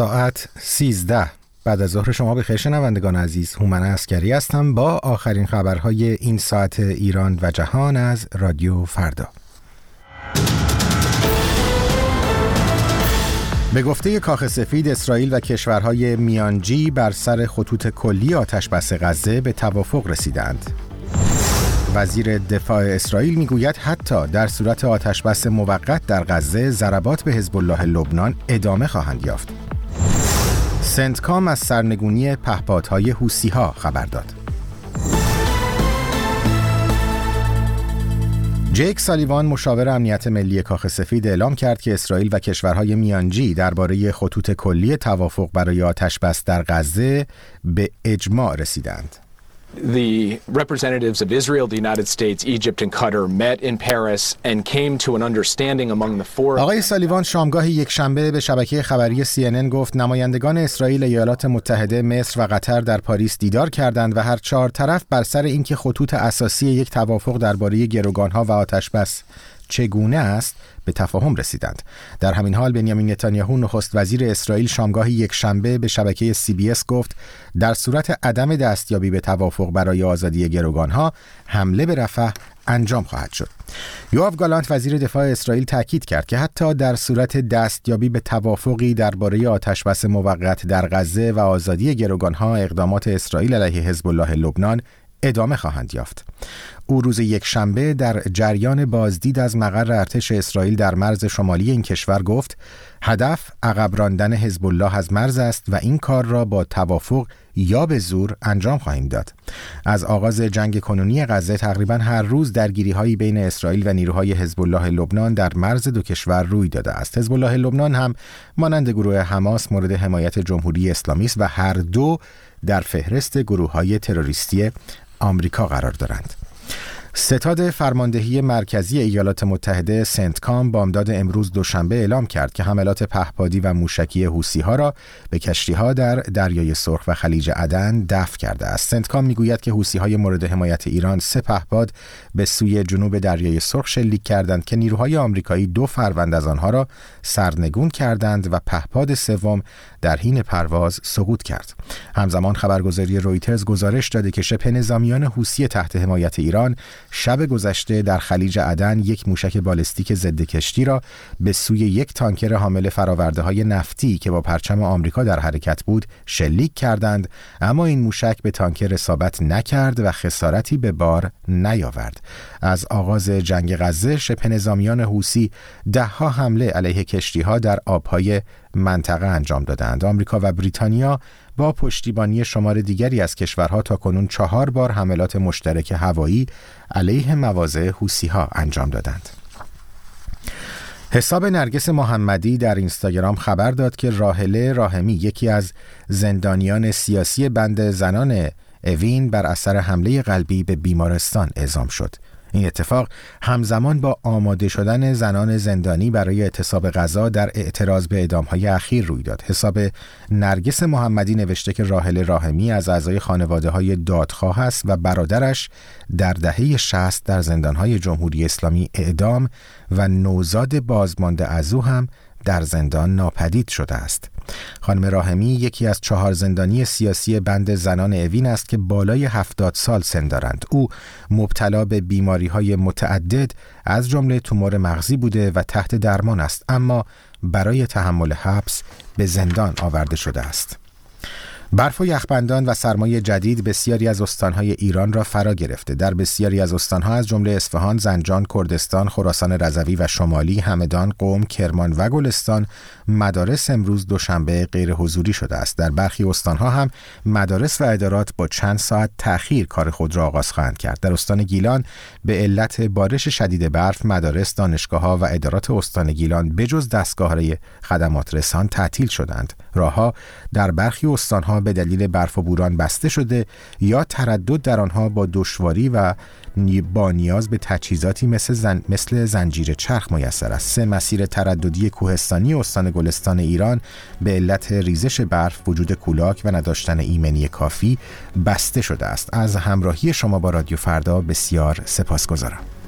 ساعت 13 بعد از ظهر شما به خیر شنوندگان عزیز هومن اسکری هستم با آخرین خبرهای این ساعت ایران و جهان از رادیو فردا به گفته کاخ سفید اسرائیل و کشورهای میانجی بر سر خطوط کلی آتش بس غزه به توافق رسیدند. وزیر دفاع اسرائیل می‌گوید حتی در صورت آتش بس موقت در غزه ضربات به حزب الله لبنان ادامه خواهند یافت. سنتکام از سرنگونی پهپادهای حوسی ها خبر داد. جیک سالیوان مشاور امنیت ملی کاخ سفید اعلام کرد که اسرائیل و کشورهای میانجی درباره خطوط کلی توافق برای آتش بس در غزه به اجماع رسیدند. The representatives of Israel, the United States, Egypt and Qatar met in Paris and came to an understanding among the four. آقای سالیوان شامگاه یک شنبه به شبکه خبری CNN گفت نمایندگان اسرائیل، ایالات متحده، مصر و قطر در پاریس دیدار کردند و هر چهار طرف بر سر اینکه خطوط اساسی یک توافق درباره گروگانها و آتش بس چگونه است به تفاهم رسیدند در همین حال بنیامین نتانیاهو نخست وزیر اسرائیل شامگاه یک شنبه به شبکه سی بی اس گفت در صورت عدم دستیابی به توافق برای آزادی گروگانها حمله به رفح انجام خواهد شد. یوآف گالانت وزیر دفاع اسرائیل تاکید کرد که حتی در صورت دستیابی به توافقی درباره آتشبس موقت در غزه و آزادی گروگانها اقدامات اسرائیل علیه حزب الله لبنان ادامه خواهند یافت. او روز یک شنبه در جریان بازدید از مقر ارتش اسرائیل در مرز شمالی این کشور گفت هدف عقب راندن حزب الله از مرز است و این کار را با توافق یا به زور انجام خواهیم داد. از آغاز جنگ کنونی غزه تقریبا هر روز درگیری هایی بین اسرائیل و نیروهای حزب الله لبنان در مرز دو کشور روی داده است. حزب الله لبنان هم مانند گروه حماس مورد حمایت جمهوری اسلامی است و هر دو در فهرست گروه های تروریستی آمریکا قرار دارند. ستاد فرماندهی مرکزی ایالات متحده سنتکام بامداد امروز دوشنبه اعلام کرد که حملات پهپادی و موشکی حوسی ها را به کشتی ها در دریای سرخ و خلیج عدن دفع کرده است. سنتکام می‌گوید که حوسی های مورد حمایت ایران سه پهپاد به سوی جنوب دریای سرخ شلیک کردند که نیروهای آمریکایی دو فروند از آنها را سرنگون کردند و پهپاد سوم در حین پرواز سقوط کرد. همزمان خبرگزاری رویترز گزارش داده که شبه نظامیان حوسی تحت حمایت ایران شب گذشته در خلیج عدن یک موشک بالستیک ضد کشتی را به سوی یک تانکر حامل فراورده های نفتی که با پرچم آمریکا در حرکت بود شلیک کردند اما این موشک به تانکر اصابت نکرد و خسارتی به بار نیاورد. از آغاز جنگ غزه شبه نظامیان حوسی دهها حمله علیه کشتی ها در آبهای منطقه انجام دادند آمریکا و بریتانیا با پشتیبانی شمار دیگری از کشورها تا کنون چهار بار حملات مشترک هوایی علیه مواضع حوسی ها انجام دادند. حساب نرگس محمدی در اینستاگرام خبر داد که راهله راهمی یکی از زندانیان سیاسی بند زنان اوین بر اثر حمله قلبی به بیمارستان اعزام شد. این اتفاق همزمان با آماده شدن زنان زندانی برای اعتصاب غذا در اعتراض به اعدامهای اخیر روی داد. حساب نرگس محمدی نوشته که راحل راهمی از اعضای خانواده های دادخواه است و برادرش در دهه 60 در زندانهای جمهوری اسلامی اعدام و نوزاد بازمانده از او هم در زندان ناپدید شده است. خانم راهمی یکی از چهار زندانی سیاسی بند زنان اوین است که بالای هفتاد سال سن دارند. او مبتلا به بیماری های متعدد از جمله تومور مغزی بوده و تحت درمان است اما برای تحمل حبس به زندان آورده شده است. برف و یخبندان و سرمایه جدید بسیاری از استانهای ایران را فرا گرفته. در بسیاری از استانها از جمله اصفهان، زنجان، کردستان، خراسان رضوی و شمالی، همدان، قوم، کرمان و گلستان مدارس امروز دوشنبه غیر حضوری شده است. در برخی استانها هم مدارس و ادارات با چند ساعت تأخیر کار خود را آغاز خواهند کرد. در استان گیلان به علت بارش شدید برف مدارس دانشگاه ها و ادارات استان گیلان بجز دستگاه خدمات رسان تعطیل شدند. راهها در برخی استانها به دلیل برف و بوران بسته شده یا تردد در آنها با دشواری و با نیاز به تجهیزاتی مثل, زن... مثل زنجیر چرخ میسر است. سه مسیر ترددی کوهستانی استان گلستان ایران به علت ریزش برف وجود کولاک و نداشتن ایمنی کافی بسته شده است. از همراهی شما با رادیو فردا بسیار سپاسگزارم.